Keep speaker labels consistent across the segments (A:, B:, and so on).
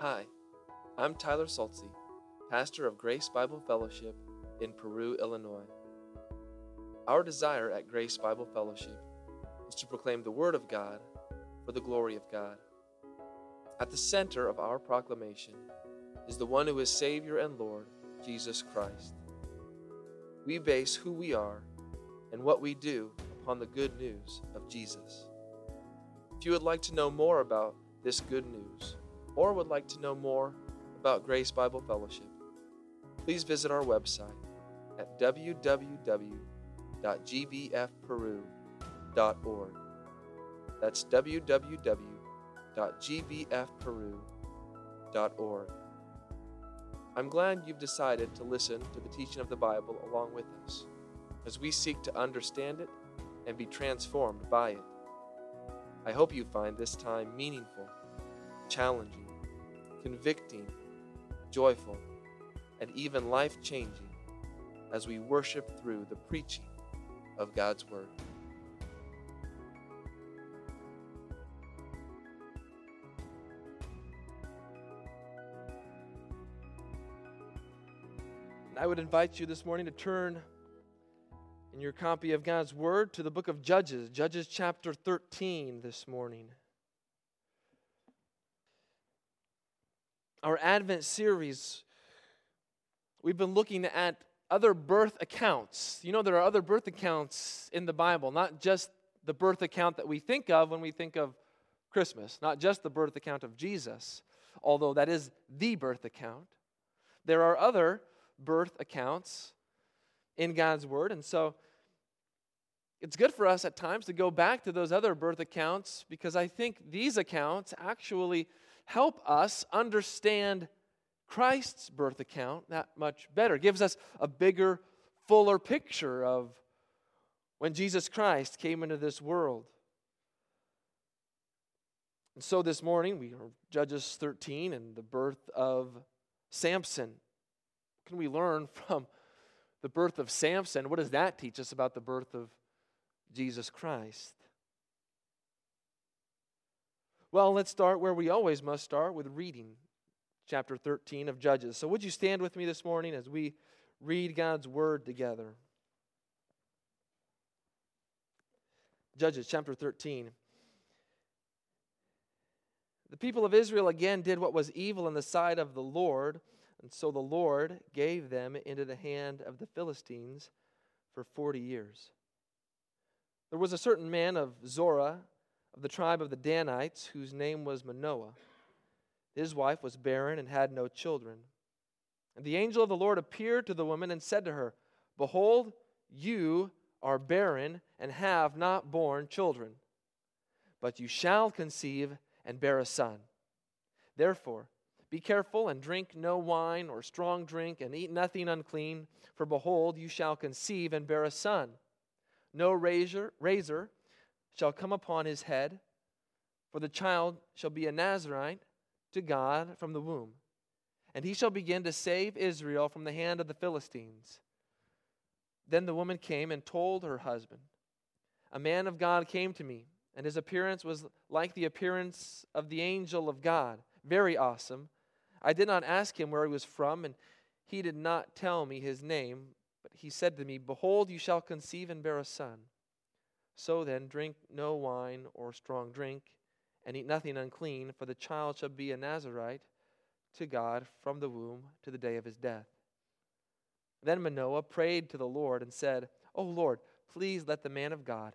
A: Hi, I'm Tyler Saltzy, pastor of Grace Bible Fellowship in Peru, Illinois. Our desire at Grace Bible Fellowship is to proclaim the Word of God for the glory of God. At the center of our proclamation is the one who is Savior and Lord, Jesus Christ. We base who we are and what we do upon the good news of Jesus. If you would like to know more about this good news, or would like to know more about Grace Bible Fellowship, please visit our website at www.gbfperu.org. That's www.gbfperu.org. I'm glad you've decided to listen to the teaching of the Bible along with us as we seek to understand it and be transformed by it. I hope you find this time meaningful, challenging, convicting, joyful, and even life changing as we worship through the preaching of God's Word. I would invite you this morning to turn in your copy of God's Word to the book of Judges, Judges chapter 13 this morning. Our Advent series, we've been looking at other birth accounts. You know, there are other birth accounts in the Bible, not just the birth account that we think of when we think of Christmas, not just the birth account of Jesus, although that is the birth account. There are other birth accounts in God's Word. And so it's good for us at times to go back to those other birth accounts because I think these accounts actually help us understand Christ's birth account that much better. It gives us a bigger, fuller picture of when Jesus Christ came into this world. And so this morning we are Judges 13 and the birth of Samson can we learn from the birth of Samson? What does that teach us about the birth of Jesus Christ? Well, let's start where we always must start with reading chapter 13 of Judges. So, would you stand with me this morning as we read God's word together? Judges chapter 13. The people of Israel again did what was evil in the sight of the Lord and so the Lord gave them into the hand of the Philistines for 40 years. There was a certain man of Zorah, of the tribe of the Danites, whose name was Manoah. His wife was barren and had no children. And the angel of the Lord appeared to the woman and said to her, Behold, you are barren and have not borne children, but you shall conceive and bear a son. Therefore, be careful and drink no wine or strong drink, and eat nothing unclean, for behold, you shall conceive and bear a son. No razor, razor shall come upon his head, for the child shall be a Nazarite to God from the womb. And he shall begin to save Israel from the hand of the Philistines. Then the woman came and told her husband, A man of God came to me, and his appearance was like the appearance of the angel of God, very awesome. I did not ask him where he was from, and he did not tell me his name. But he said to me, Behold, you shall conceive and bear a son. So then, drink no wine or strong drink, and eat nothing unclean, for the child shall be a Nazarite to God from the womb to the day of his death. Then Manoah prayed to the Lord and said, O Lord, please let the man of God,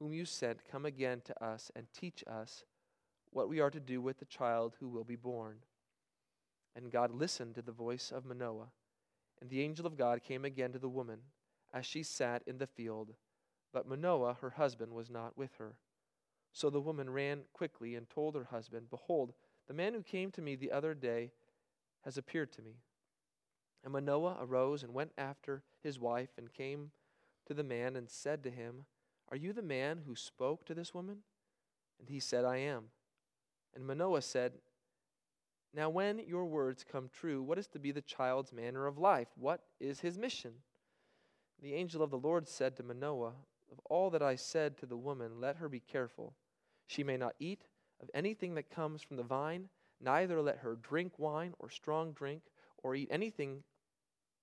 A: whom you sent, come again to us and teach us what we are to do with the child who will be born. And God listened to the voice of Manoah. And the angel of God came again to the woman as she sat in the field. But Manoah, her husband, was not with her. So the woman ran quickly and told her husband, Behold, the man who came to me the other day has appeared to me. And Manoah arose and went after his wife and came to the man and said to him, Are you the man who spoke to this woman? And he said, I am. And Manoah said, now, when your words come true, what is to be the child's manner of life? What is his mission? The angel of the Lord said to Manoah, Of all that I said to the woman, let her be careful. She may not eat of anything that comes from the vine, neither let her drink wine or strong drink or eat anything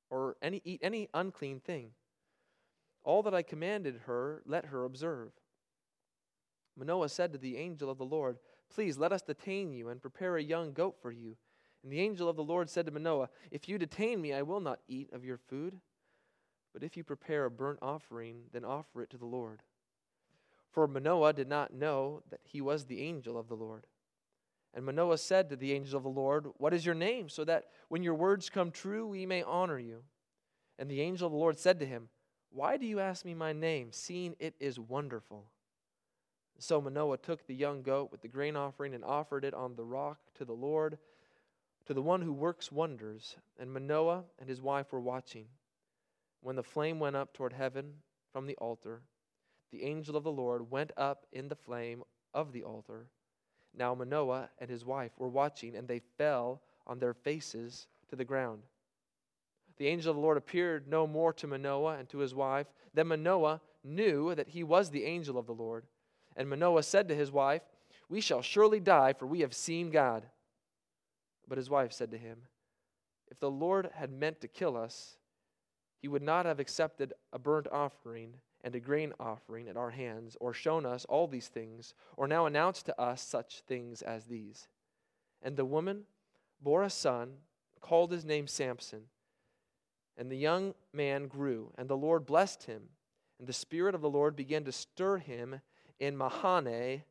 A: or any eat any unclean thing. All that I commanded her, let her observe. Manoah said to the angel of the Lord, Please let us detain you and prepare a young goat for you. And the angel of the Lord said to Manoah, If you detain me, I will not eat of your food. But if you prepare a burnt offering, then offer it to the Lord. For Manoah did not know that he was the angel of the Lord. And Manoah said to the angel of the Lord, What is your name, so that when your words come true, we may honor you? And the angel of the Lord said to him, Why do you ask me my name, seeing it is wonderful? So Manoah took the young goat with the grain offering and offered it on the rock to the Lord, to the one who works wonders. And Manoah and his wife were watching. When the flame went up toward heaven from the altar, the angel of the Lord went up in the flame of the altar. Now Manoah and his wife were watching, and they fell on their faces to the ground. The angel of the Lord appeared no more to Manoah and to his wife. Then Manoah knew that he was the angel of the Lord. And Manoah said to his wife, We shall surely die, for we have seen God. But his wife said to him, If the Lord had meant to kill us, he would not have accepted a burnt offering and a grain offering at our hands, or shown us all these things, or now announced to us such things as these. And the woman bore a son, called his name Samson. And the young man grew, and the Lord blessed him. And the Spirit of the Lord began to stir him in Mahane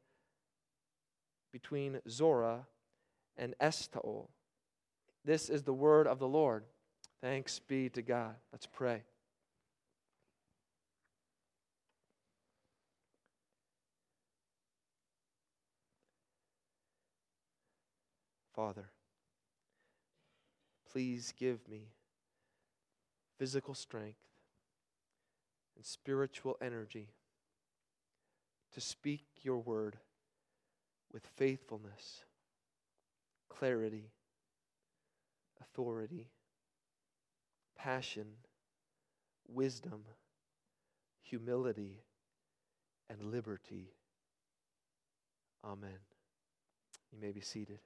A: between Zorah and Eshtaol. This is the word of the Lord. Thanks be to God. Let's pray. Father, please give me physical strength and spiritual energy to speak your word with faithfulness, clarity, authority, passion, wisdom, humility, and liberty. Amen. You may be seated.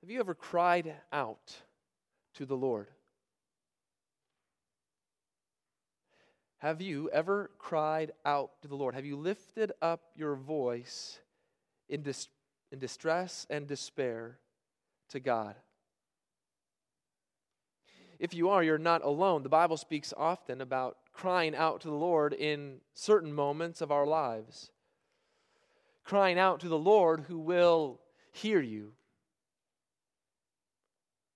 A: Have you ever cried out to the Lord? Have you ever cried out to the Lord? Have you lifted up your voice in, dis- in distress and despair to God? If you are, you're not alone. The Bible speaks often about crying out to the Lord in certain moments of our lives. Crying out to the Lord who will hear you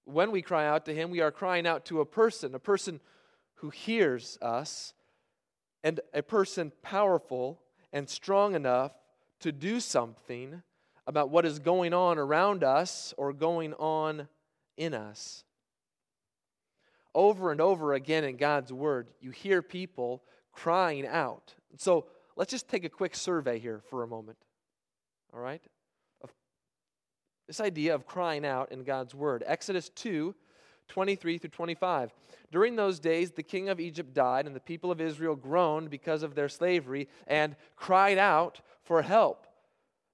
A: when we cry out to Him, we are crying out to a person, a person who hears us, and a person powerful and strong enough to do something about what is going on around us or going on in us. Over and over again in God's Word, you hear people crying out. So let's just take a quick survey here for a moment. All right? This idea of crying out in God's word. Exodus 2 23 through 25. During those days, the king of Egypt died, and the people of Israel groaned because of their slavery and cried out for help.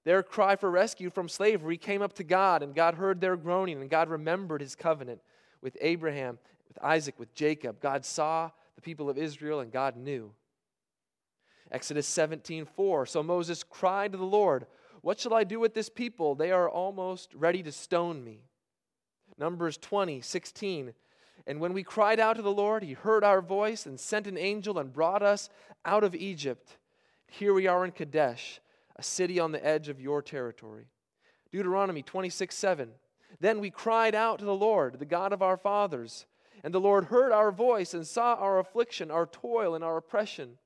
A: Their cry for rescue from slavery came up to God, and God heard their groaning, and God remembered his covenant with Abraham, with Isaac, with Jacob. God saw the people of Israel, and God knew. Exodus 17 4. So Moses cried to the Lord, what shall I do with this people? They are almost ready to stone me. Numbers 20, 16. And when we cried out to the Lord, he heard our voice and sent an angel and brought us out of Egypt. Here we are in Kadesh, a city on the edge of your territory. Deuteronomy 26, 7. Then we cried out to the Lord, the God of our fathers. And the Lord heard our voice and saw our affliction, our toil, and our oppression.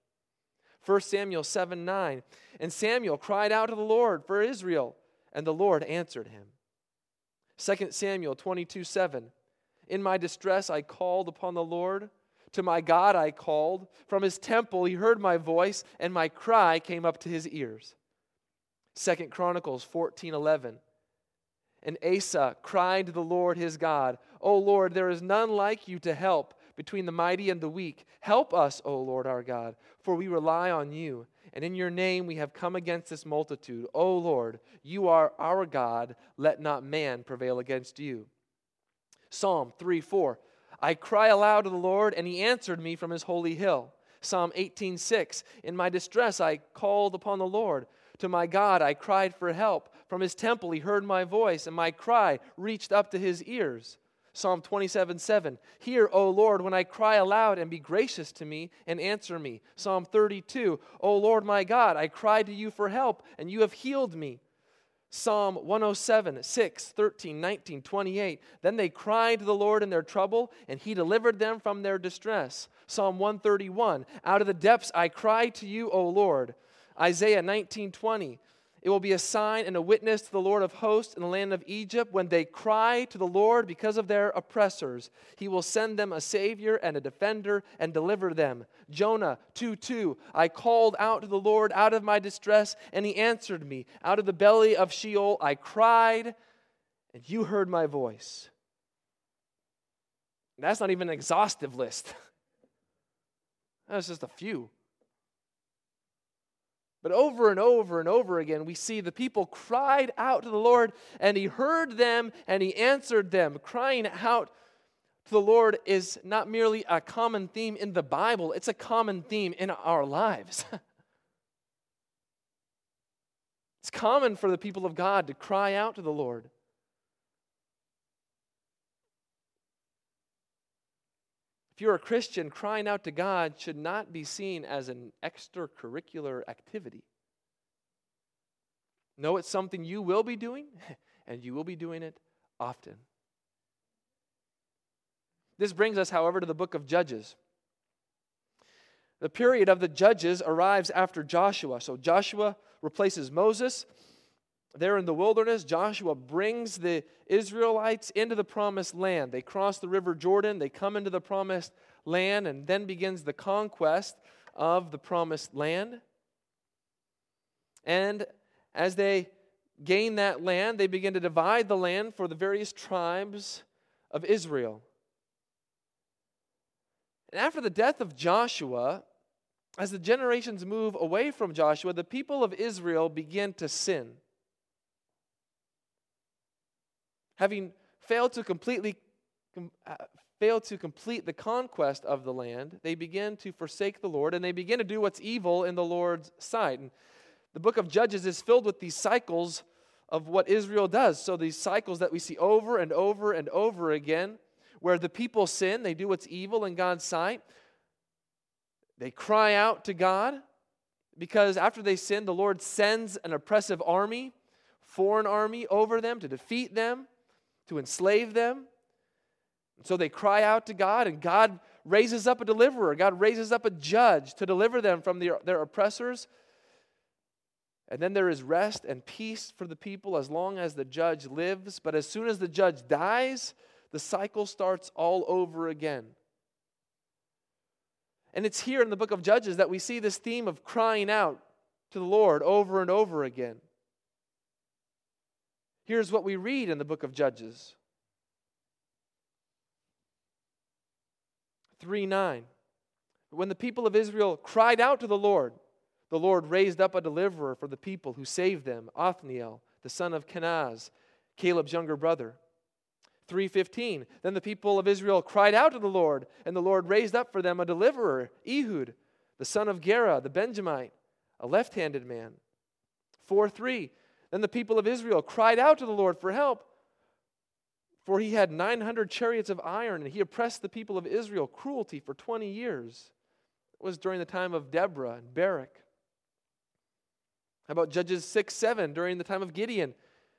A: 1 Samuel 7 9. And Samuel cried out to the Lord for Israel, and the Lord answered him. 2 Samuel 22 7. In my distress I called upon the Lord. To my God I called. From his temple he heard my voice, and my cry came up to his ears. 2 Chronicles 14 11. And Asa cried to the Lord his God, O Lord, there is none like you to help between the mighty and the weak. Help us, O Lord our God, for we rely on you. And in your name we have come against this multitude. O Lord, you are our God. Let not man prevail against you. Psalm 3 4. I cry aloud to the Lord, and he answered me from his holy hill. Psalm 18 6. In my distress I called upon the Lord. To my God I cried for help. From his temple he heard my voice, and my cry reached up to his ears. Psalm 27 7. Hear, O Lord, when I cry aloud, and be gracious to me and answer me. Psalm 32. O Lord my God, I cried to you for help, and you have healed me. Psalm 107, 6, 13, 19, 28. Then they cried to the Lord in their trouble, and he delivered them from their distress. Psalm 131. Out of the depths I cried to you, O Lord. Isaiah 19, 20. It will be a sign and a witness to the Lord of hosts in the land of Egypt when they cry to the Lord because of their oppressors. He will send them a Savior and a defender and deliver them. Jonah 2 2. I called out to the Lord out of my distress, and he answered me. Out of the belly of Sheol I cried, and you heard my voice. That's not even an exhaustive list, that's just a few. But over and over and over again, we see the people cried out to the Lord, and He heard them and He answered them. Crying out to the Lord is not merely a common theme in the Bible, it's a common theme in our lives. it's common for the people of God to cry out to the Lord. If you're a Christian, crying out to God should not be seen as an extracurricular activity. No, it's something you will be doing, and you will be doing it often. This brings us, however, to the book of Judges. The period of the judges arrives after Joshua. So Joshua replaces Moses, there in the wilderness, Joshua brings the Israelites into the promised land. They cross the river Jordan, they come into the promised land, and then begins the conquest of the promised land. And as they gain that land, they begin to divide the land for the various tribes of Israel. And after the death of Joshua, as the generations move away from Joshua, the people of Israel begin to sin. Having failed to completely uh, failed to complete the conquest of the land, they begin to forsake the Lord and they begin to do what's evil in the Lord's sight. And the book of Judges is filled with these cycles of what Israel does. So these cycles that we see over and over and over again, where the people sin, they do what's evil in God's sight. They cry out to God because after they sin, the Lord sends an oppressive army, foreign army over them to defeat them to enslave them. And so they cry out to God, and God raises up a deliverer. God raises up a judge to deliver them from their, their oppressors. And then there is rest and peace for the people as long as the judge lives. But as soon as the judge dies, the cycle starts all over again. And it's here in the book of Judges that we see this theme of crying out to the Lord over and over again. Here's what we read in the book of Judges 3 9. When the people of Israel cried out to the Lord, the Lord raised up a deliverer for the people who saved them, Othniel, the son of Kenaz, Caleb's younger brother. 3:15 Then the people of Israel cried out to the Lord, and the Lord raised up for them a deliverer, Ehud, the son of Gera, the Benjamite, a left-handed man. 4:3 then the people of Israel cried out to the Lord for help, for he had 900 chariots of iron, and he oppressed the people of Israel cruelty for 20 years. It was during the time of Deborah and Barak. How about Judges 6 7 during the time of Gideon,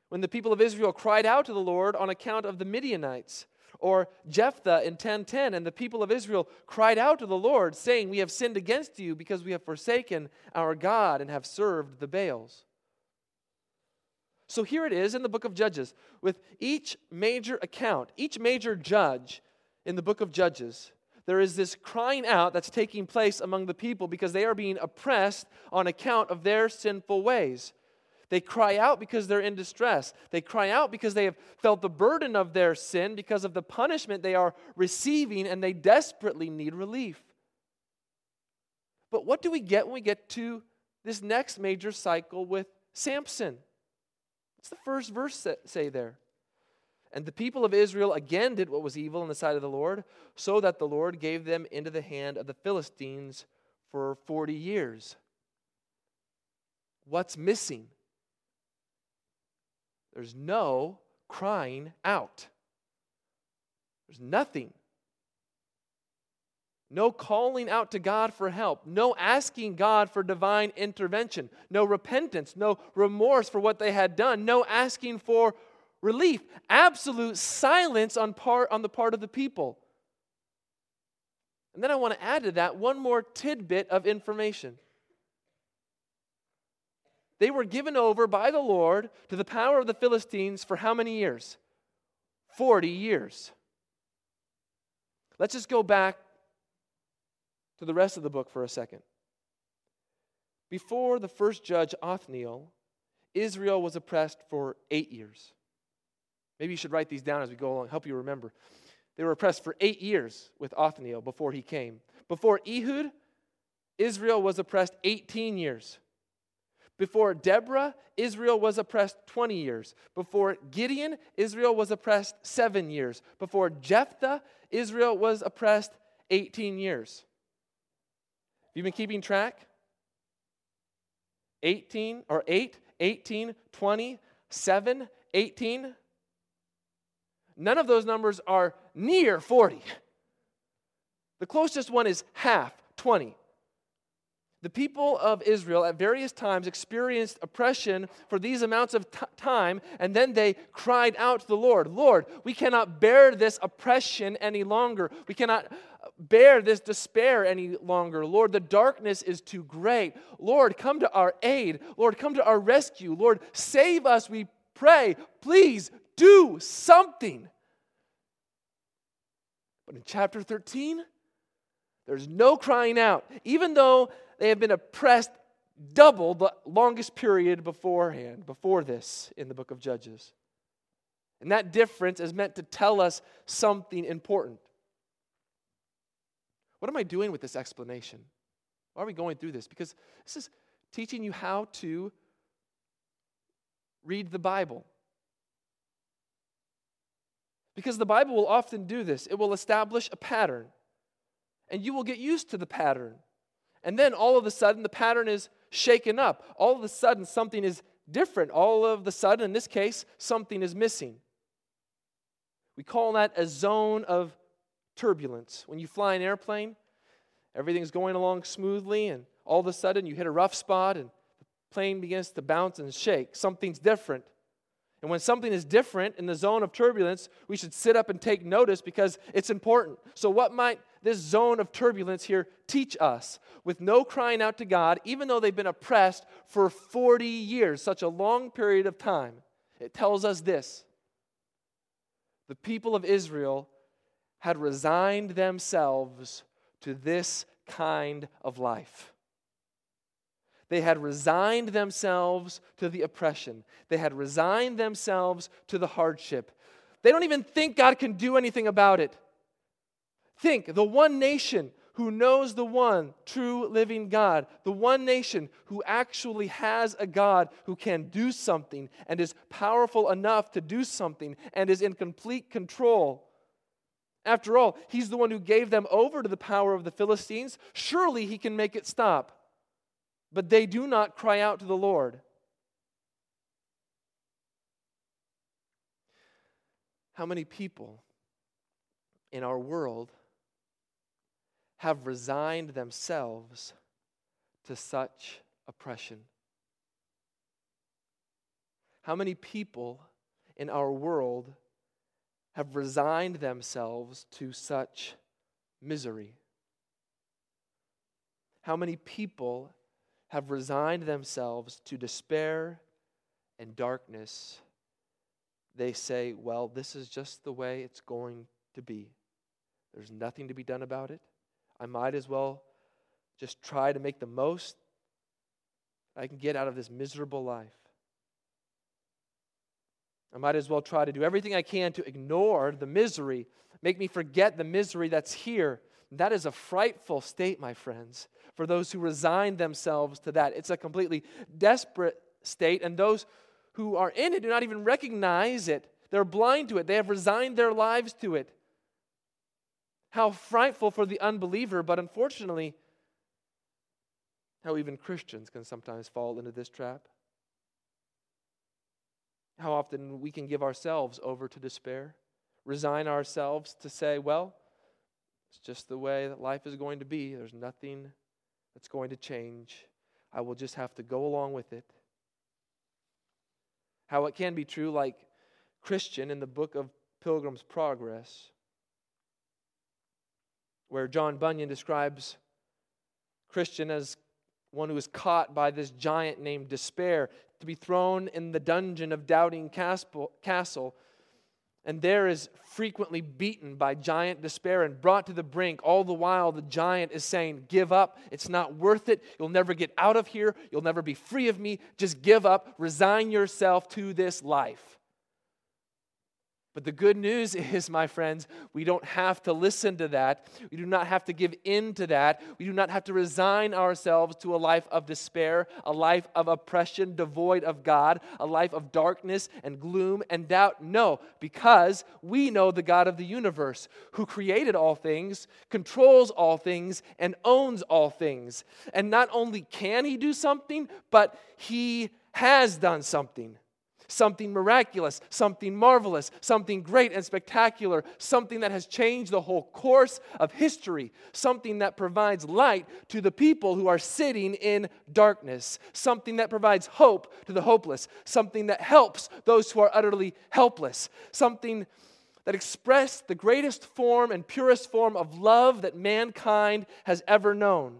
A: when the people of Israel cried out to the Lord on account of the Midianites? Or Jephthah in 10:10 and the people of Israel cried out to the Lord saying we have sinned against you because we have forsaken our God and have served the Baals. So here it is in the book of Judges with each major account, each major judge in the book of Judges. There is this crying out that's taking place among the people because they are being oppressed on account of their sinful ways. They cry out because they're in distress. They cry out because they have felt the burden of their sin because of the punishment they are receiving, and they desperately need relief. But what do we get when we get to this next major cycle with Samson? What's the first verse say there? And the people of Israel again did what was evil in the sight of the Lord, so that the Lord gave them into the hand of the Philistines for 40 years. What's missing? There's no crying out. There's nothing. No calling out to God for help. No asking God for divine intervention. No repentance. No remorse for what they had done. No asking for relief. Absolute silence on, part, on the part of the people. And then I want to add to that one more tidbit of information. They were given over by the Lord to the power of the Philistines for how many years? 40 years. Let's just go back to the rest of the book for a second. Before the first judge, Othniel, Israel was oppressed for eight years. Maybe you should write these down as we go along, help you remember. They were oppressed for eight years with Othniel before he came. Before Ehud, Israel was oppressed 18 years. Before Deborah, Israel was oppressed 20 years. Before Gideon, Israel was oppressed seven years. Before Jephthah, Israel was oppressed 18 years. You been keeping track? 18 or 8, 18, 20, 7, 18. None of those numbers are near 40. The closest one is half, 20. The people of Israel at various times experienced oppression for these amounts of t- time, and then they cried out to the Lord Lord, we cannot bear this oppression any longer. We cannot uh, bear this despair any longer. Lord, the darkness is too great. Lord, come to our aid. Lord, come to our rescue. Lord, save us, we pray. Please do something. But in chapter 13, there's no crying out. Even though they have been oppressed double the longest period beforehand, before this in the book of Judges. And that difference is meant to tell us something important. What am I doing with this explanation? Why are we going through this? Because this is teaching you how to read the Bible. Because the Bible will often do this, it will establish a pattern, and you will get used to the pattern. And then all of a sudden, the pattern is shaken up. All of a sudden, something is different. All of a sudden, in this case, something is missing. We call that a zone of turbulence. When you fly an airplane, everything's going along smoothly, and all of a sudden, you hit a rough spot, and the plane begins to bounce and shake. Something's different. And when something is different in the zone of turbulence, we should sit up and take notice because it's important. So, what might this zone of turbulence here teach us? With no crying out to God, even though they've been oppressed for 40 years, such a long period of time, it tells us this the people of Israel had resigned themselves to this kind of life. They had resigned themselves to the oppression. They had resigned themselves to the hardship. They don't even think God can do anything about it. Think the one nation who knows the one true living God, the one nation who actually has a God who can do something and is powerful enough to do something and is in complete control. After all, he's the one who gave them over to the power of the Philistines. Surely he can make it stop but they do not cry out to the Lord. How many people in our world have resigned themselves to such oppression? How many people in our world have resigned themselves to such misery? How many people have resigned themselves to despair and darkness, they say, Well, this is just the way it's going to be. There's nothing to be done about it. I might as well just try to make the most I can get out of this miserable life. I might as well try to do everything I can to ignore the misery, make me forget the misery that's here. That is a frightful state, my friends, for those who resign themselves to that. It's a completely desperate state, and those who are in it do not even recognize it. They're blind to it, they have resigned their lives to it. How frightful for the unbeliever, but unfortunately, how even Christians can sometimes fall into this trap. How often we can give ourselves over to despair, resign ourselves to say, well, it's just the way that life is going to be. There's nothing that's going to change. I will just have to go along with it. How it can be true, like Christian in the book of Pilgrim's Progress, where John Bunyan describes Christian as one who is caught by this giant named despair, to be thrown in the dungeon of Doubting Castle, and there is frequently beaten by giant despair and brought to the brink. All the while, the giant is saying, Give up. It's not worth it. You'll never get out of here. You'll never be free of me. Just give up. Resign yourself to this life. But the good news is, my friends, we don't have to listen to that. We do not have to give in to that. We do not have to resign ourselves to a life of despair, a life of oppression devoid of God, a life of darkness and gloom and doubt. No, because we know the God of the universe who created all things, controls all things, and owns all things. And not only can he do something, but he has done something something miraculous, something marvelous, something great and spectacular, something that has changed the whole course of history, something that provides light to the people who are sitting in darkness, something that provides hope to the hopeless, something that helps those who are utterly helpless, something that expressed the greatest form and purest form of love that mankind has ever known.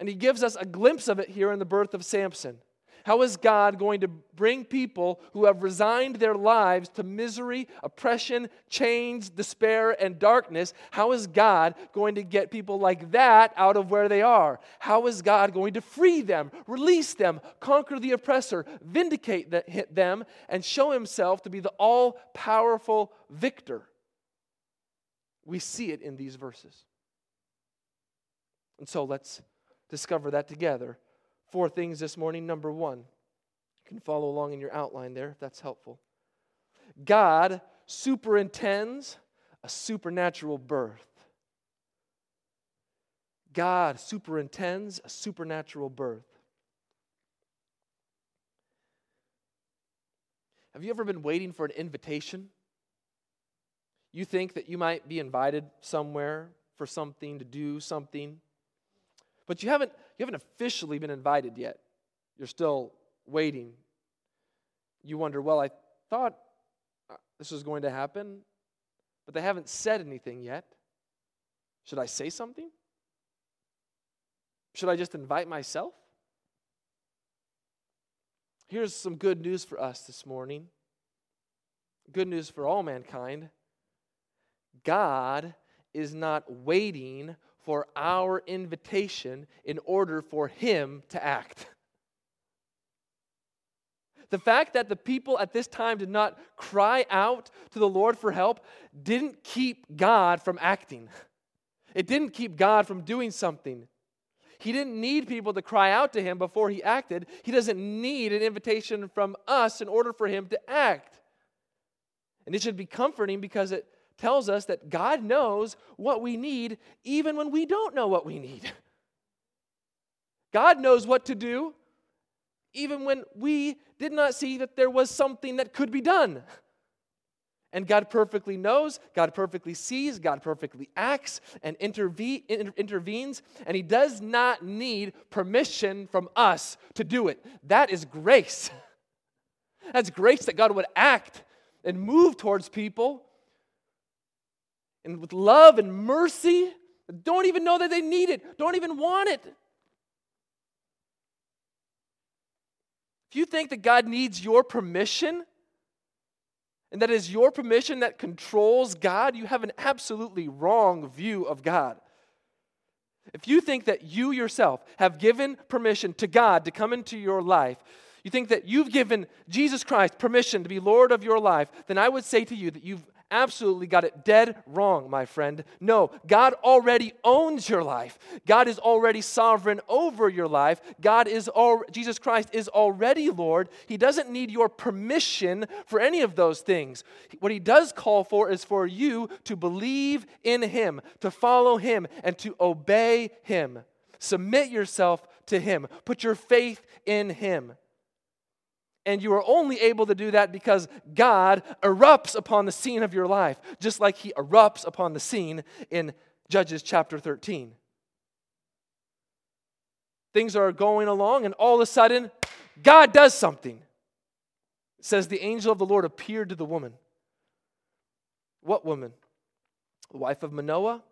A: And he gives us a glimpse of it here in the birth of Samson. How is God going to bring people who have resigned their lives to misery, oppression, chains, despair, and darkness? How is God going to get people like that out of where they are? How is God going to free them, release them, conquer the oppressor, vindicate them, and show himself to be the all powerful victor? We see it in these verses. And so let's discover that together four things this morning. Number one, you can follow along in your outline there if that's helpful. God superintends a supernatural birth. God superintends a supernatural birth. Have you ever been waiting for an invitation? You think that you might be invited somewhere for something to do something, but you haven't you haven't officially been invited yet. You're still waiting. You wonder, well, I thought uh, this was going to happen, but they haven't said anything yet. Should I say something? Should I just invite myself? Here's some good news for us this morning. Good news for all mankind. God is not waiting for our invitation in order for Him to act. The fact that the people at this time did not cry out to the Lord for help didn't keep God from acting. It didn't keep God from doing something. He didn't need people to cry out to him before he acted. He doesn't need an invitation from us in order for him to act. And it should be comforting because it tells us that God knows what we need even when we don't know what we need. God knows what to do even when we did not see that there was something that could be done. And God perfectly knows, God perfectly sees, God perfectly acts and interve- intervenes, and He does not need permission from us to do it. That is grace. That's grace that God would act and move towards people and with love and mercy, don't even know that they need it, don't even want it. If you think that God needs your permission, and that is your permission that controls God, you have an absolutely wrong view of God. If you think that you yourself have given permission to God to come into your life, you think that you've given Jesus Christ permission to be Lord of your life, then I would say to you that you've absolutely got it dead wrong, my friend. No, God already owns your life. God is already sovereign over your life. God is all Jesus Christ is already Lord. He doesn't need your permission for any of those things. What he does call for is for you to believe in him, to follow him and to obey him. Submit yourself to him. Put your faith in him. And you are only able to do that because God erupts upon the scene of your life, just like He erupts upon the scene in Judges chapter 13. Things are going along, and all of a sudden, God does something. It says, The angel of the Lord appeared to the woman. What woman? The wife of Manoah.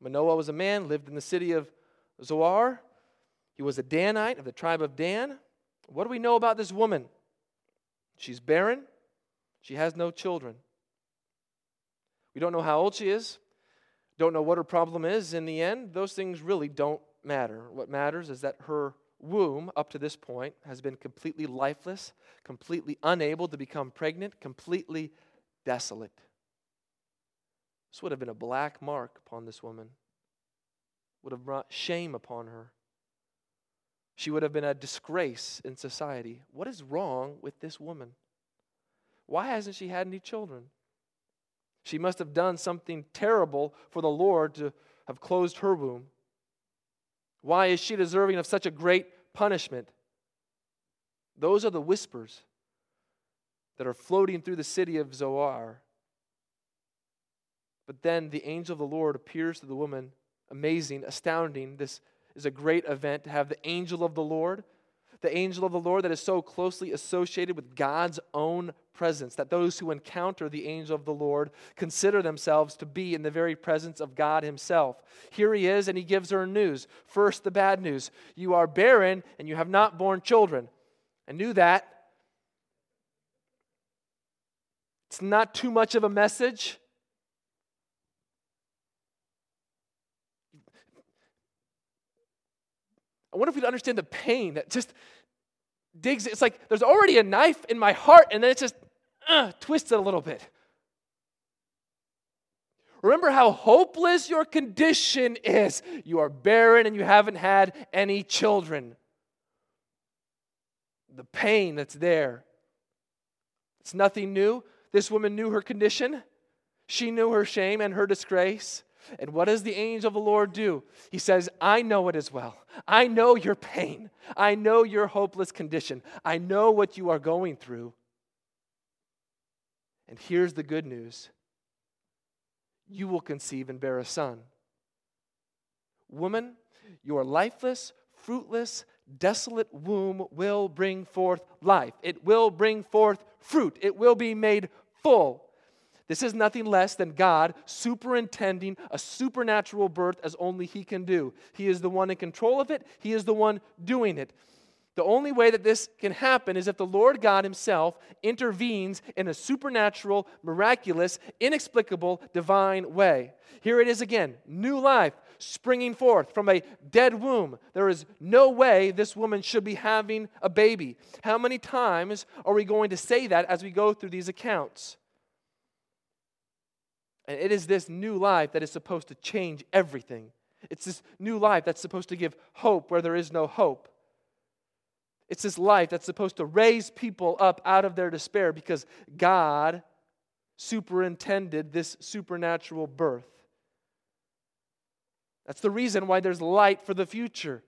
A: Manoah was a man, lived in the city of Zoar. He was a Danite of the tribe of Dan. What do we know about this woman? She's barren. She has no children. We don't know how old she is. Don't know what her problem is in the end. Those things really don't matter. What matters is that her womb, up to this point, has been completely lifeless, completely unable to become pregnant, completely desolate. This would have been a black mark upon this woman, would have brought shame upon her. She would have been a disgrace in society. What is wrong with this woman? Why hasn't she had any children? She must have done something terrible for the Lord to have closed her womb. Why is she deserving of such a great punishment? Those are the whispers that are floating through the city of Zoar. But then the angel of the Lord appears to the woman, amazing, astounding, this is a great event to have the angel of the Lord, the angel of the Lord that is so closely associated with God's own presence, that those who encounter the angel of the Lord consider themselves to be in the very presence of God Himself. Here He is, and He gives her news. First, the bad news you are barren and you have not borne children. I knew that. It's not too much of a message. Wonder if we'd understand the pain that just digs. It's like there's already a knife in my heart, and then it just uh, twists it a little bit. Remember how hopeless your condition is. You are barren and you haven't had any children. The pain that's there. It's nothing new. This woman knew her condition. She knew her shame and her disgrace. And what does the angel of the Lord do? He says, I know it as well. I know your pain. I know your hopeless condition. I know what you are going through. And here's the good news you will conceive and bear a son. Woman, your lifeless, fruitless, desolate womb will bring forth life. It will bring forth fruit. It will be made full. This is nothing less than God superintending a supernatural birth as only He can do. He is the one in control of it, He is the one doing it. The only way that this can happen is if the Lord God Himself intervenes in a supernatural, miraculous, inexplicable, divine way. Here it is again new life springing forth from a dead womb. There is no way this woman should be having a baby. How many times are we going to say that as we go through these accounts? And it is this new life that is supposed to change everything. It's this new life that's supposed to give hope where there is no hope. It's this life that's supposed to raise people up out of their despair because God superintended this supernatural birth. That's the reason why there's light for the future.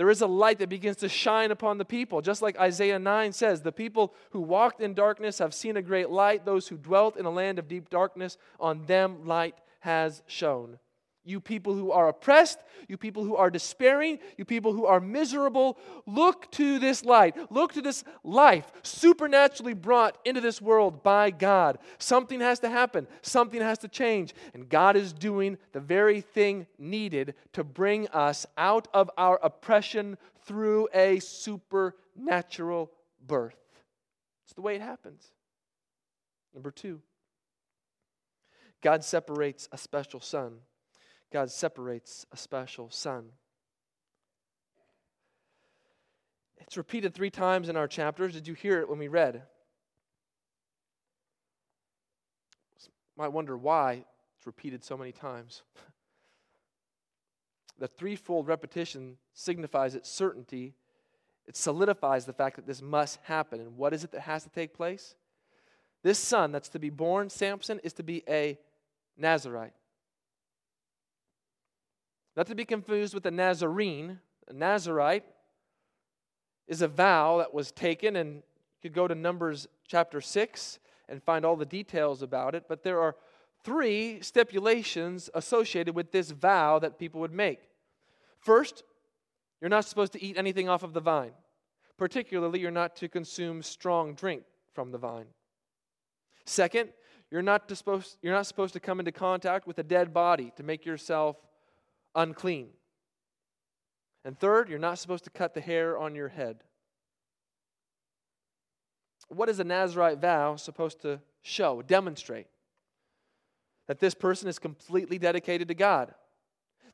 A: There is a light that begins to shine upon the people. Just like Isaiah 9 says, the people who walked in darkness have seen a great light. Those who dwelt in a land of deep darkness, on them light has shone. You people who are oppressed, you people who are despairing, you people who are miserable, look to this light. Look to this life supernaturally brought into this world by God. Something has to happen, something has to change. And God is doing the very thing needed to bring us out of our oppression through a supernatural birth. It's the way it happens. Number two, God separates a special son God separates a special son. It's repeated three times in our chapters. Did you hear it when we read? Might wonder why it's repeated so many times. the threefold repetition signifies its certainty. It solidifies the fact that this must happen. And what is it that has to take place? This son that's to be born, Samson, is to be a Nazarite. Not to be confused with a Nazarene. A Nazarite is a vow that was taken, and you could go to Numbers chapter 6 and find all the details about it. But there are three stipulations associated with this vow that people would make. First, you're not supposed to eat anything off of the vine. Particularly, you're not to consume strong drink from the vine. Second, you're not, supposed, you're not supposed to come into contact with a dead body to make yourself unclean. And third, you're not supposed to cut the hair on your head. What is a Nazarite vow supposed to show, demonstrate? That this person is completely dedicated to God,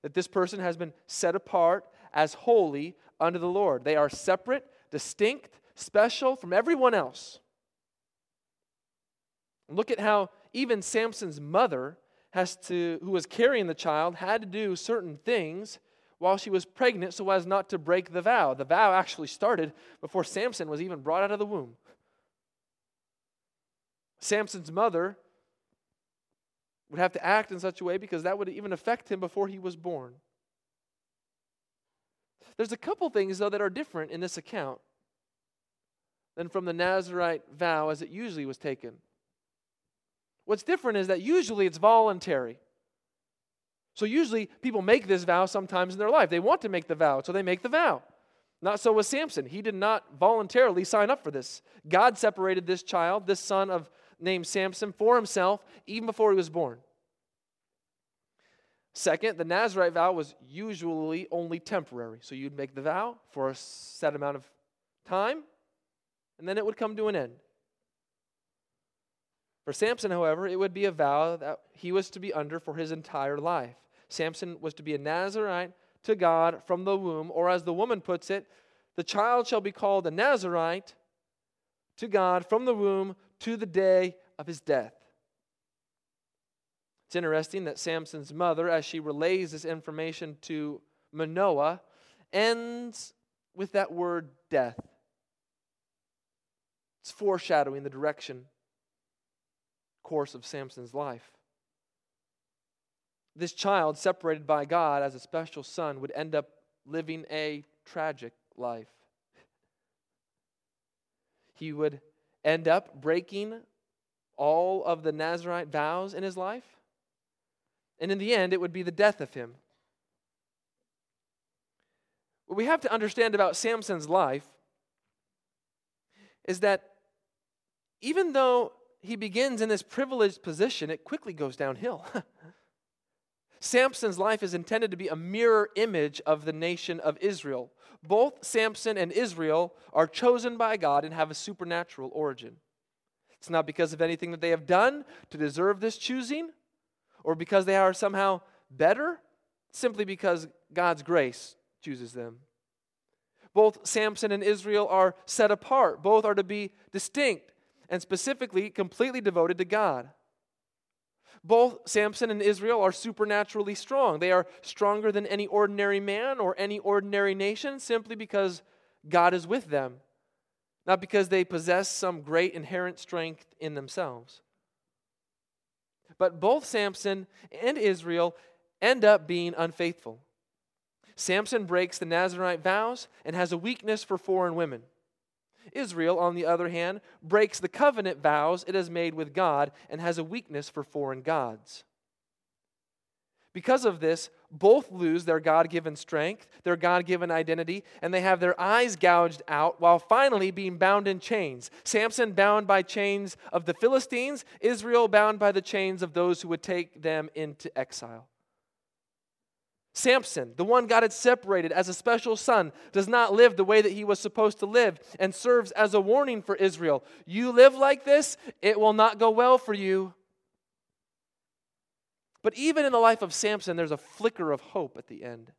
A: that this person has been set apart as holy unto the Lord. They are separate, distinct, special from everyone else. Look at how even Samson's mother has to, who was carrying the child, had to do certain things while she was pregnant so as not to break the vow. The vow actually started before Samson was even brought out of the womb. Samson's mother would have to act in such a way because that would even affect him before he was born. There's a couple things, though, that are different in this account than from the Nazarite vow as it usually was taken. What's different is that usually it's voluntary. So usually people make this vow sometimes in their life. They want to make the vow, so they make the vow. Not so with Samson. He did not voluntarily sign up for this. God separated this child, this son of named Samson, for himself even before he was born. Second, the Nazarite vow was usually only temporary. So you'd make the vow for a set amount of time, and then it would come to an end. For Samson, however, it would be a vow that he was to be under for his entire life. Samson was to be a Nazarite to God from the womb, or as the woman puts it, the child shall be called a Nazarite to God from the womb to the day of his death. It's interesting that Samson's mother, as she relays this information to Manoah, ends with that word death. It's foreshadowing the direction course of Samson's life. This child, separated by God as a special son, would end up living a tragic life. He would end up breaking all of the Nazarite vows in his life. And in the end, it would be the death of him. What we have to understand about Samson's life is that even though he begins in this privileged position, it quickly goes downhill. Samson's life is intended to be a mirror image of the nation of Israel. Both Samson and Israel are chosen by God and have a supernatural origin. It's not because of anything that they have done to deserve this choosing or because they are somehow better, simply because God's grace chooses them. Both Samson and Israel are set apart, both are to be distinct and specifically completely devoted to God. Both Samson and Israel are supernaturally strong. They are stronger than any ordinary man or any ordinary nation simply because God is with them, not because they possess some great inherent strength in themselves. But both Samson and Israel end up being unfaithful. Samson breaks the Nazarite vows and has a weakness for foreign women. Israel, on the other hand, breaks the covenant vows it has made with God and has a weakness for foreign gods. Because of this, both lose their God given strength, their God given identity, and they have their eyes gouged out while finally being bound in chains. Samson bound by chains of the Philistines, Israel bound by the chains of those who would take them into exile. Samson, the one God had separated as a special son, does not live the way that he was supposed to live and serves as a warning for Israel. You live like this, it will not go well for you. But even in the life of Samson, there's a flicker of hope at the end.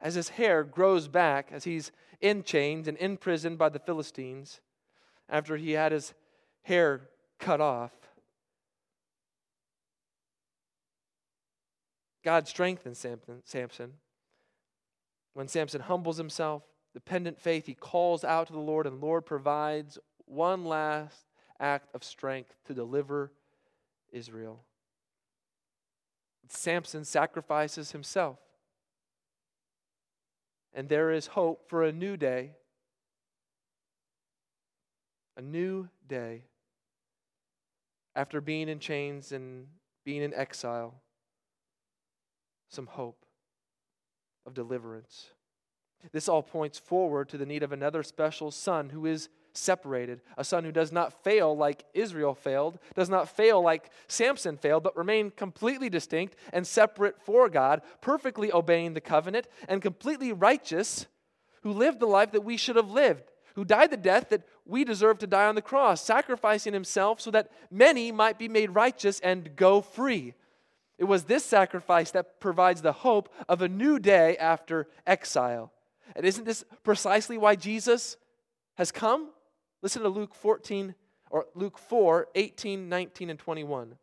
A: as his hair grows back, as he's in chains and imprisoned by the Philistines, after he had his hair cut off. God strengthens Samson. When Samson humbles himself, dependent faith, he calls out to the Lord, and the Lord provides one last act of strength to deliver Israel. Samson sacrifices himself. And there is hope for a new day. A new day. After being in chains and being in exile, some hope of deliverance. This all points forward to the need of another special son who is separated, a son who does not fail like Israel failed, does not fail like Samson failed, but remain completely distinct and separate for God, perfectly obeying the covenant, and completely righteous, who lived the life that we should have lived, who died the death that we deserve to die on the cross, sacrificing himself so that many might be made righteous and go free. It was this sacrifice that provides the hope of a new day after exile. And isn't this precisely why Jesus has come? Listen to Luke 14 or Luke 4, 18, 19, and 21.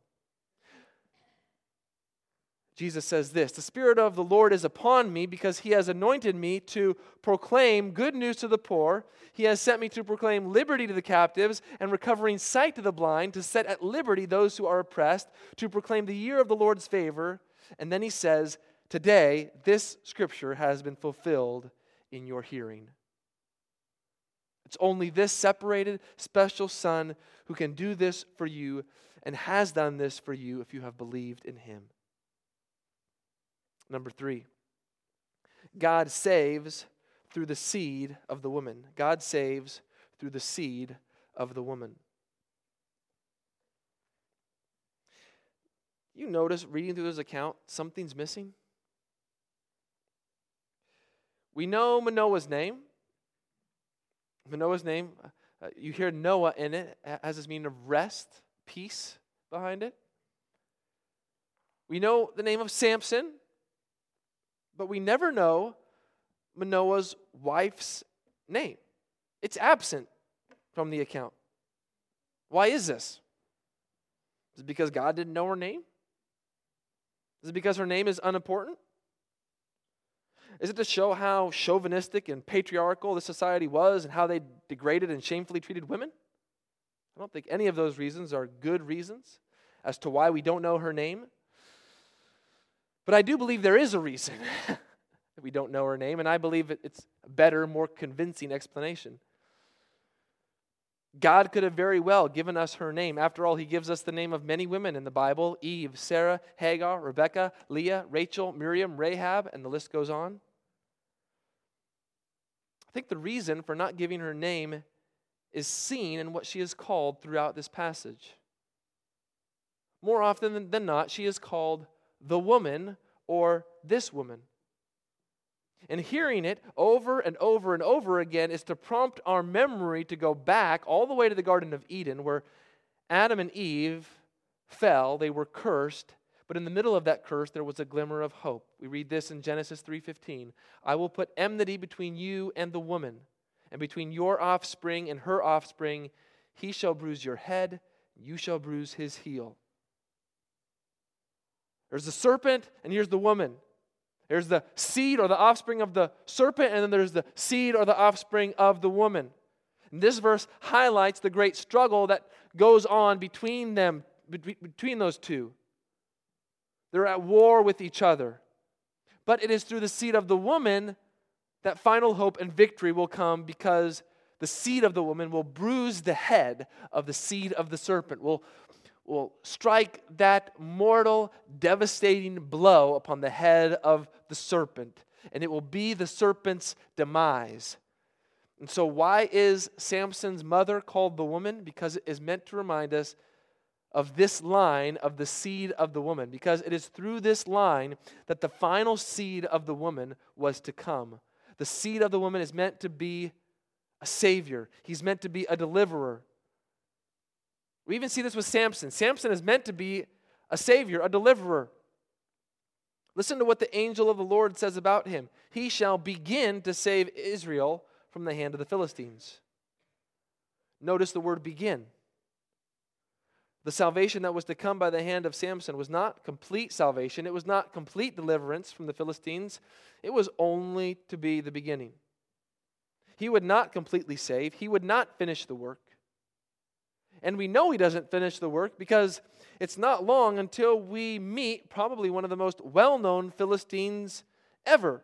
A: Jesus says this The Spirit of the Lord is upon me because he has anointed me to proclaim good news to the poor. He has sent me to proclaim liberty to the captives and recovering sight to the blind, to set at liberty those who are oppressed, to proclaim the year of the Lord's favor. And then he says, Today, this scripture has been fulfilled in your hearing. It's only this separated, special Son who can do this for you and has done this for you if you have believed in him. Number three, God saves through the seed of the woman. God saves through the seed of the woman. You notice reading through this account, something's missing? We know Manoah's name. Manoah's name, uh, you hear Noah in it, has this meaning of rest, peace behind it. We know the name of Samson, but we never know Manoah's wife's name. It's absent from the account. Why is this? Is it because God didn't know her name? Is it because her name is unimportant? Is it to show how chauvinistic and patriarchal the society was and how they degraded and shamefully treated women? I don't think any of those reasons are good reasons as to why we don't know her name. But I do believe there is a reason that we don't know her name, and I believe it's a better, more convincing explanation. God could have very well given us her name. After all, he gives us the name of many women in the Bible Eve, Sarah, Hagar, Rebecca, Leah, Rachel, Miriam, Rahab, and the list goes on. I think the reason for not giving her name is seen in what she is called throughout this passage. More often than not, she is called the woman or this woman. And hearing it over and over and over again is to prompt our memory to go back all the way to the Garden of Eden where Adam and Eve fell, they were cursed, but in the middle of that curse there was a glimmer of hope. We read this in Genesis 3:15. I will put enmity between you and the woman, and between your offspring and her offspring. He shall bruise your head, you shall bruise his heel. There's the serpent, and here's the woman. There's the seed or the offspring of the serpent, and then there's the seed or the offspring of the woman. And this verse highlights the great struggle that goes on between them, between those two. They're at war with each other. But it is through the seed of the woman that final hope and victory will come because the seed of the woman will bruise the head of the seed of the serpent, will, will strike that mortal, devastating blow upon the head of the serpent, and it will be the serpent's demise. And so, why is Samson's mother called the woman? Because it is meant to remind us of this line of the seed of the woman, because it is through this line that the final seed of the woman was to come. The seed of the woman is meant to be a savior, he's meant to be a deliverer. We even see this with Samson. Samson is meant to be a savior, a deliverer. Listen to what the angel of the Lord says about him. He shall begin to save Israel from the hand of the Philistines. Notice the word begin. The salvation that was to come by the hand of Samson was not complete salvation. It was not complete deliverance from the Philistines. It was only to be the beginning. He would not completely save, he would not finish the work. And we know he doesn't finish the work because it's not long until we meet probably one of the most well known Philistines ever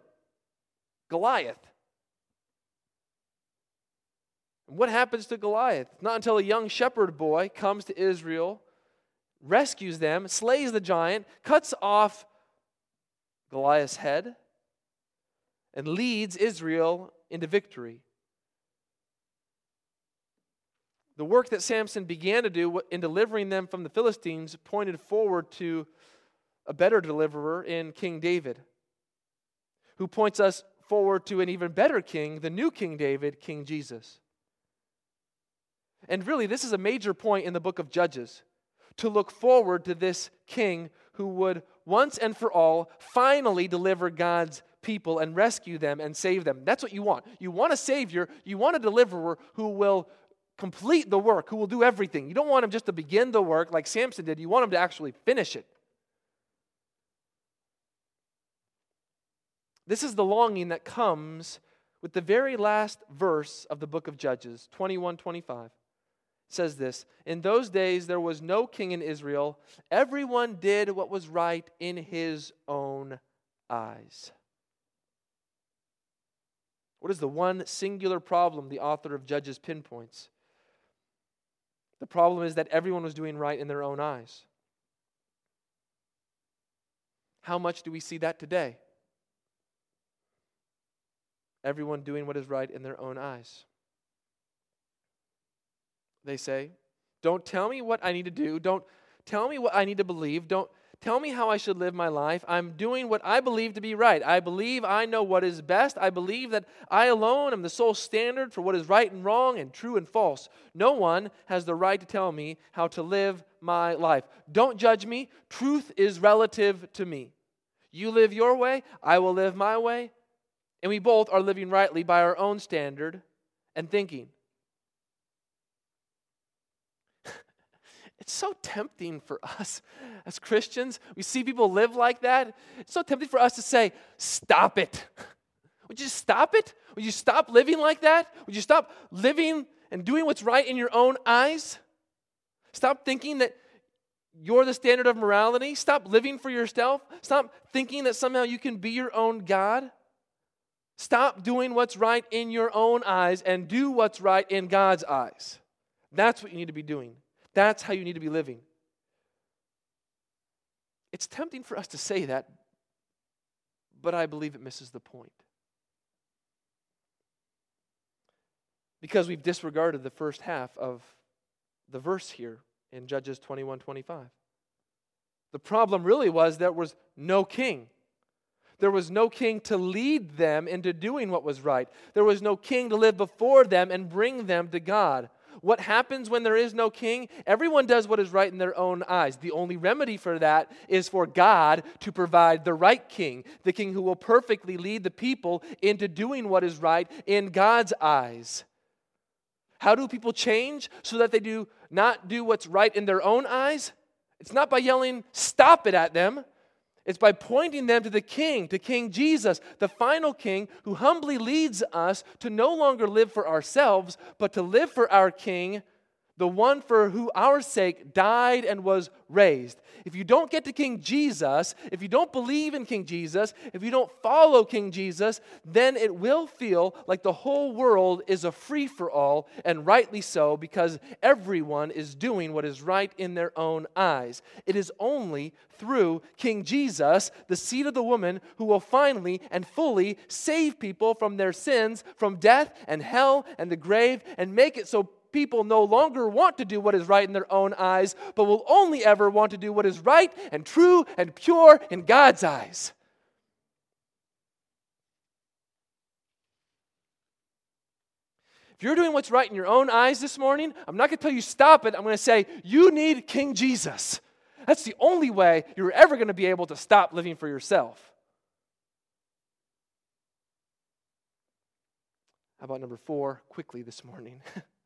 A: Goliath. what happens to Goliath? Not until a young shepherd boy comes to Israel, rescues them, slays the giant, cuts off Goliath's head, and leads Israel into victory. The work that Samson began to do in delivering them from the Philistines pointed forward to a better deliverer in King David, who points us forward to an even better king, the new King David, King Jesus. And really, this is a major point in the book of Judges to look forward to this king who would once and for all finally deliver God's people and rescue them and save them. That's what you want. You want a savior, you want a deliverer who will complete the work, who will do everything. You don't want him just to begin the work like Samson did, you want him to actually finish it. This is the longing that comes with the very last verse of the book of Judges, 21 25. says this In those days there was no king in Israel. Everyone did what was right in his own eyes. What is the one singular problem the author of Judges pinpoints? The problem is that everyone was doing right in their own eyes. How much do we see that today? Everyone doing what is right in their own eyes. They say, Don't tell me what I need to do. Don't tell me what I need to believe. Don't Tell me how I should live my life. I'm doing what I believe to be right. I believe I know what is best. I believe that I alone am the sole standard for what is right and wrong and true and false. No one has the right to tell me how to live my life. Don't judge me. Truth is relative to me. You live your way, I will live my way. And we both are living rightly by our own standard and thinking. It's so tempting for us as Christians. We see people live like that. It's so tempting for us to say, Stop it. Would you stop it? Would you stop living like that? Would you stop living and doing what's right in your own eyes? Stop thinking that you're the standard of morality. Stop living for yourself. Stop thinking that somehow you can be your own God. Stop doing what's right in your own eyes and do what's right in God's eyes. That's what you need to be doing. That's how you need to be living. It's tempting for us to say that, but I believe it misses the point. Because we've disregarded the first half of the verse here in Judges 21 25. The problem really was there was no king. There was no king to lead them into doing what was right. There was no king to live before them and bring them to God. What happens when there is no king? Everyone does what is right in their own eyes. The only remedy for that is for God to provide the right king, the king who will perfectly lead the people into doing what is right in God's eyes. How do people change so that they do not do what's right in their own eyes? It's not by yelling, stop it at them. It's by pointing them to the King, to King Jesus, the final King who humbly leads us to no longer live for ourselves, but to live for our King the one for who our sake died and was raised. If you don't get to King Jesus, if you don't believe in King Jesus, if you don't follow King Jesus, then it will feel like the whole world is a free for all, and rightly so, because everyone is doing what is right in their own eyes. It is only through King Jesus, the seed of the woman, who will finally and fully save people from their sins, from death and hell and the grave, and make it so people no longer want to do what is right in their own eyes, but will only ever want to do what is right and true and pure in God's eyes. If you're doing what's right in your own eyes this morning, I'm not going to tell you stop it. I'm going to say, you need King Jesus. That's the only way you're ever going to be able to stop living for yourself. How about number four, quickly this morning?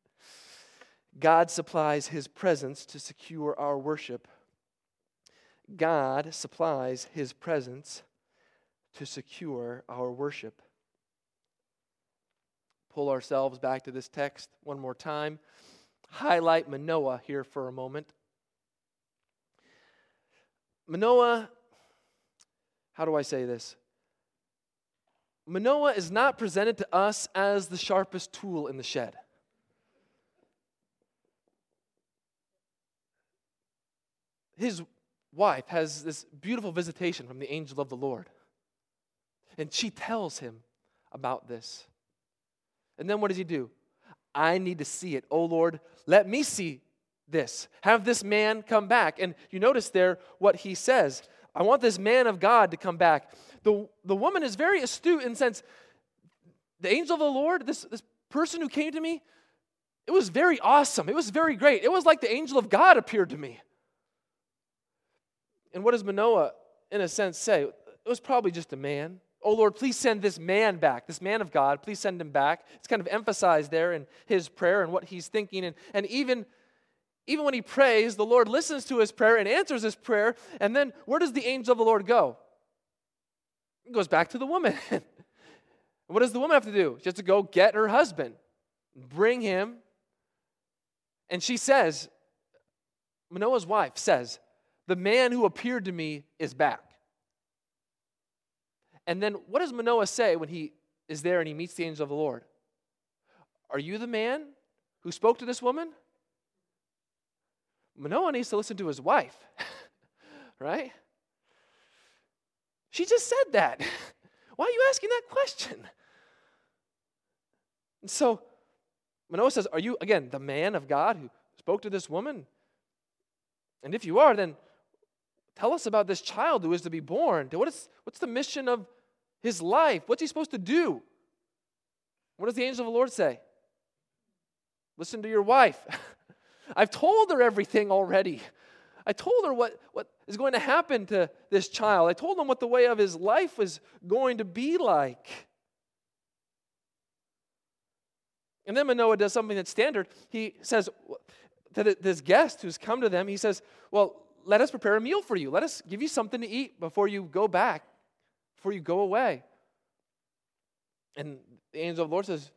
A: God supplies his presence to secure our worship. God supplies his presence to secure our worship. Pull ourselves back to this text one more time. Highlight Manoah here for a moment. Manoah, how do I say this? Manoah is not presented to us as the sharpest tool in the shed. His wife has this beautiful visitation from the angel of the Lord. And she tells him about this. And then what does he do? I need to see it. Oh Lord, let me see this. Have this man come back. And you notice there what he says. I want this man of God to come back. The, the woman is very astute in sense, the angel of the Lord, this, this person who came to me, it was very awesome. It was very great. It was like the angel of God appeared to me. And what does Manoah, in a sense, say? It was probably just a man. Oh Lord, please send this man back, this man of God, please send him back. It's kind of emphasized there in his prayer and what he's thinking. And, and even even when he prays, the Lord listens to his prayer and answers his prayer. And then where does the angel of the Lord go? He goes back to the woman. what does the woman have to do? She has to go get her husband, bring him. And she says, Manoah's wife says, The man who appeared to me is back. And then what does Manoah say when he is there and he meets the angel of the Lord? Are you the man who spoke to this woman? Manoah needs to listen to his wife, right? She just said that. Why are you asking that question? And so Manoah says, Are you, again, the man of God who spoke to this woman? And if you are, then tell us about this child who is to be born. What is, what's the mission of his life? What's he supposed to do? What does the angel of the Lord say? Listen to your wife. I've told her everything already. I told her what, what is going to happen to this child. I told him what the way of his life was going to be like. And then Manoah does something that's standard. He says to this guest who's come to them, he says, Well, let us prepare a meal for you. Let us give you something to eat before you go back, before you go away. And the angel of the Lord says,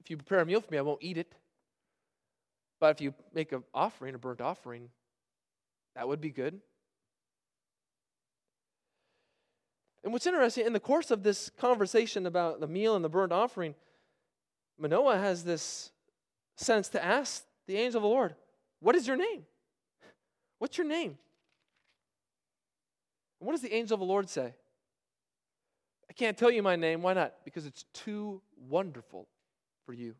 A: If you prepare a meal for me, I won't eat it. But if you make an offering, a burnt offering, that would be good. And what's interesting, in the course of this conversation about the meal and the burnt offering, Manoah has this sense to ask the angel of the Lord, What is your name? What's your name? What does the angel of the Lord say? I can't tell you my name. Why not? Because it's too wonderful for you.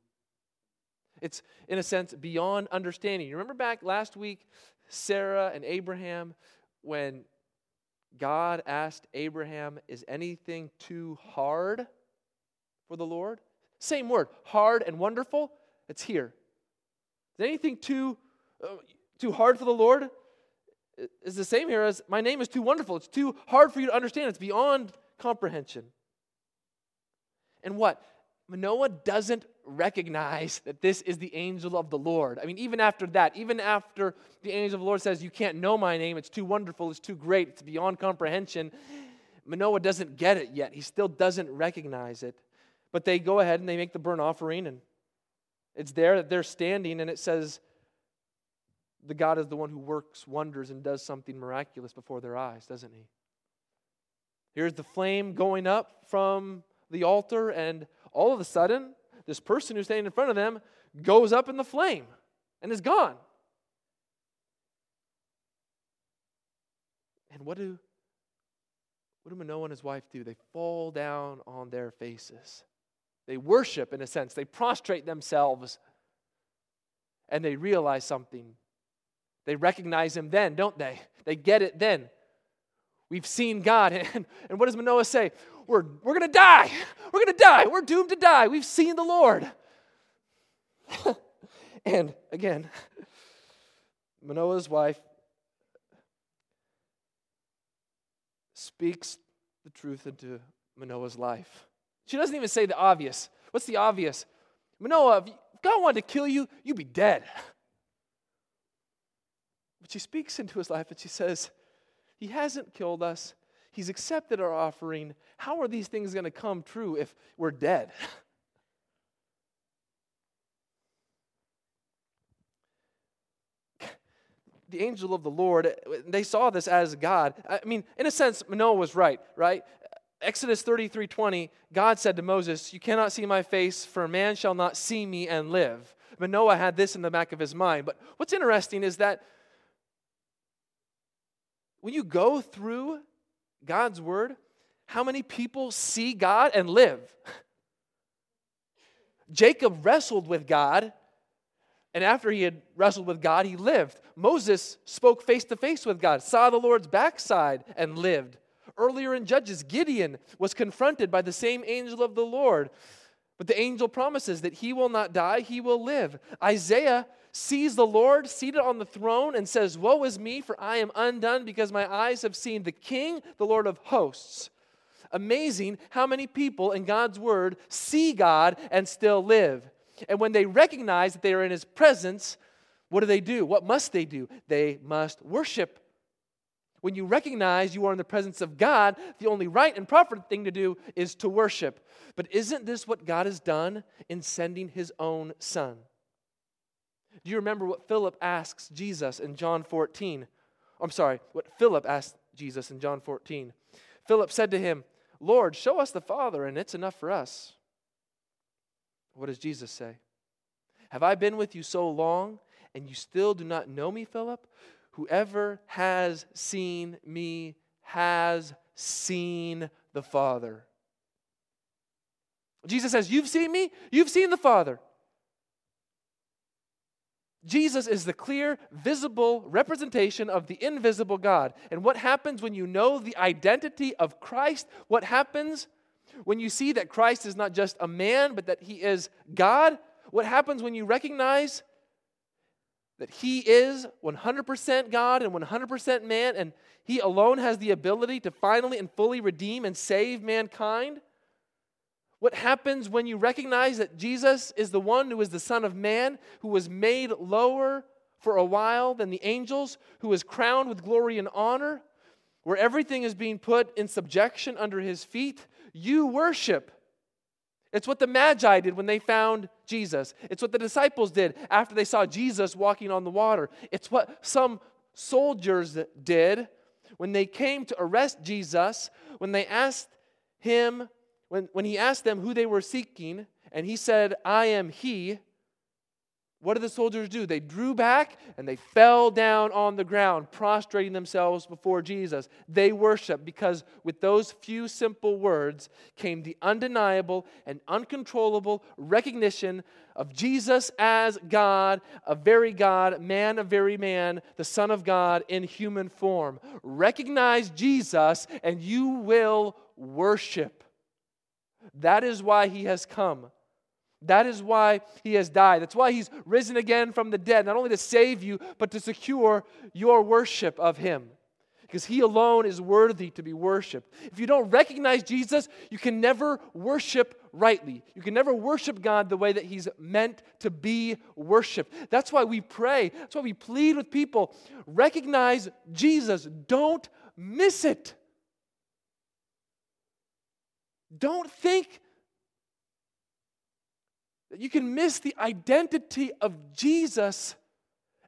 A: It's, in a sense, beyond understanding. You remember back last week, Sarah and Abraham, when God asked Abraham, Is anything too hard for the Lord? Same word, hard and wonderful. It's here. Is anything too, uh, too hard for the Lord? Is the same here as my name is too wonderful. It's too hard for you to understand. It's beyond comprehension. And what? Manoah doesn't recognize that this is the angel of the Lord. I mean, even after that, even after the angel of the Lord says, You can't know my name, it's too wonderful, it's too great, it's beyond comprehension, Manoah doesn't get it yet. He still doesn't recognize it. But they go ahead and they make the burnt offering, and it's there that they're standing, and it says, The God is the one who works wonders and does something miraculous before their eyes, doesn't he? Here's the flame going up from the altar, and all of a sudden, this person who's standing in front of them goes up in the flame and is gone. And what do what do Manoah and his wife do? They fall down on their faces. They worship in a sense. They prostrate themselves. And they realize something. They recognize him then, don't they? They get it then. We've seen God. And, and what does Manoah say? We're, we're going to die. We're going to die. We're doomed to die. We've seen the Lord. and again, Manoah's wife speaks the truth into Manoah's life. She doesn't even say the obvious. What's the obvious? Manoah, if God wanted to kill you, you'd be dead. But she speaks into his life and she says, He hasn't killed us. He's accepted our offering. How are these things going to come true if we're dead? the angel of the Lord, they saw this as God. I mean, in a sense, Manoah was right, right? Exodus 33 20, God said to Moses, You cannot see my face, for man shall not see me and live. Manoah had this in the back of his mind. But what's interesting is that when you go through God's word, how many people see God and live? Jacob wrestled with God, and after he had wrestled with God, he lived. Moses spoke face to face with God, saw the Lord's backside, and lived. Earlier in Judges, Gideon was confronted by the same angel of the Lord, but the angel promises that he will not die, he will live. Isaiah sees the Lord seated on the throne and says, Woe is me, for I am undone because my eyes have seen the King, the Lord of hosts. Amazing how many people in God's word see God and still live. And when they recognize that they are in his presence, what do they do? What must they do? They must worship. When you recognize you are in the presence of God, the only right and proper thing to do is to worship. But isn't this what God has done in sending his own son? Do you remember what Philip asks Jesus in John 14? I'm sorry, what Philip asked Jesus in John 14. Philip said to him, Lord, show us the Father, and it's enough for us. What does Jesus say? Have I been with you so long, and you still do not know me, Philip? Whoever has seen me has seen the Father. Jesus says, You've seen me, you've seen the Father. Jesus is the clear, visible representation of the invisible God. And what happens when you know the identity of Christ? What happens when you see that Christ is not just a man, but that he is God? What happens when you recognize that he is 100% God and 100% man, and he alone has the ability to finally and fully redeem and save mankind? What happens when you recognize that Jesus is the one who is the Son of Man, who was made lower for a while than the angels, who is crowned with glory and honor, where everything is being put in subjection under his feet? You worship. It's what the Magi did when they found Jesus. It's what the disciples did after they saw Jesus walking on the water. It's what some soldiers did when they came to arrest Jesus, when they asked him when, when he asked them who they were seeking, and he said, I am he, what did the soldiers do? They drew back and they fell down on the ground, prostrating themselves before Jesus. They worshiped because with those few simple words came the undeniable and uncontrollable recognition of Jesus as God, a very God, man a very man, the Son of God in human form. Recognize Jesus and you will worship. That is why he has come. That is why he has died. That's why he's risen again from the dead, not only to save you, but to secure your worship of him. Because he alone is worthy to be worshiped. If you don't recognize Jesus, you can never worship rightly. You can never worship God the way that he's meant to be worshiped. That's why we pray. That's why we plead with people recognize Jesus. Don't miss it. Don't think that you can miss the identity of Jesus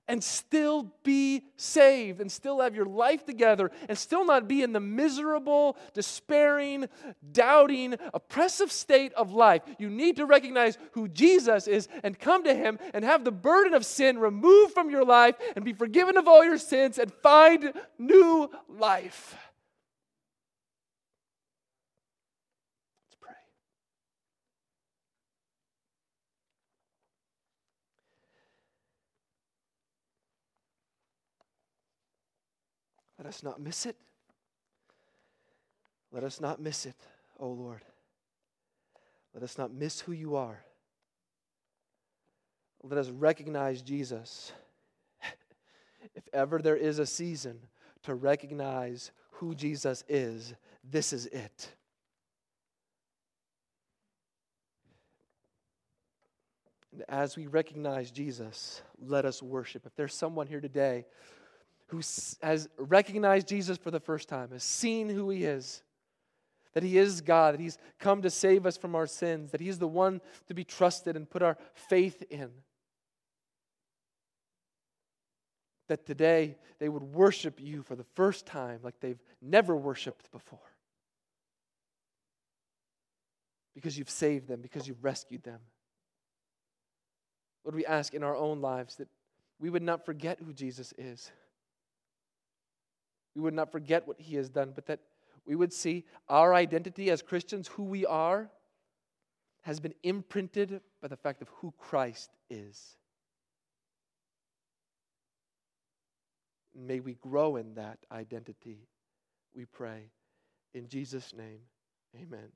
A: and still be saved and still have your life together and still not be in the miserable, despairing, doubting, oppressive state of life. You need to recognize who Jesus is and come to Him and have the burden of sin removed from your life and be forgiven of all your sins and find new life. Let us not miss it. Let us not miss it, O oh Lord. Let us not miss who you are. Let us recognize Jesus. if ever there is a season to recognize who Jesus is, this is it. And as we recognize Jesus, let us worship. If there's someone here today who has recognized Jesus for the first time, has seen who he is, that he is God, that he's come to save us from our sins, that he's the one to be trusted and put our faith in. That today they would worship you for the first time like they've never worshiped before. Because you've saved them, because you've rescued them. Lord, we ask in our own lives that we would not forget who Jesus is. We would not forget what he has done, but that we would see our identity as Christians, who we are, has been imprinted by the fact of who Christ is. May we grow in that identity, we pray. In Jesus' name, amen.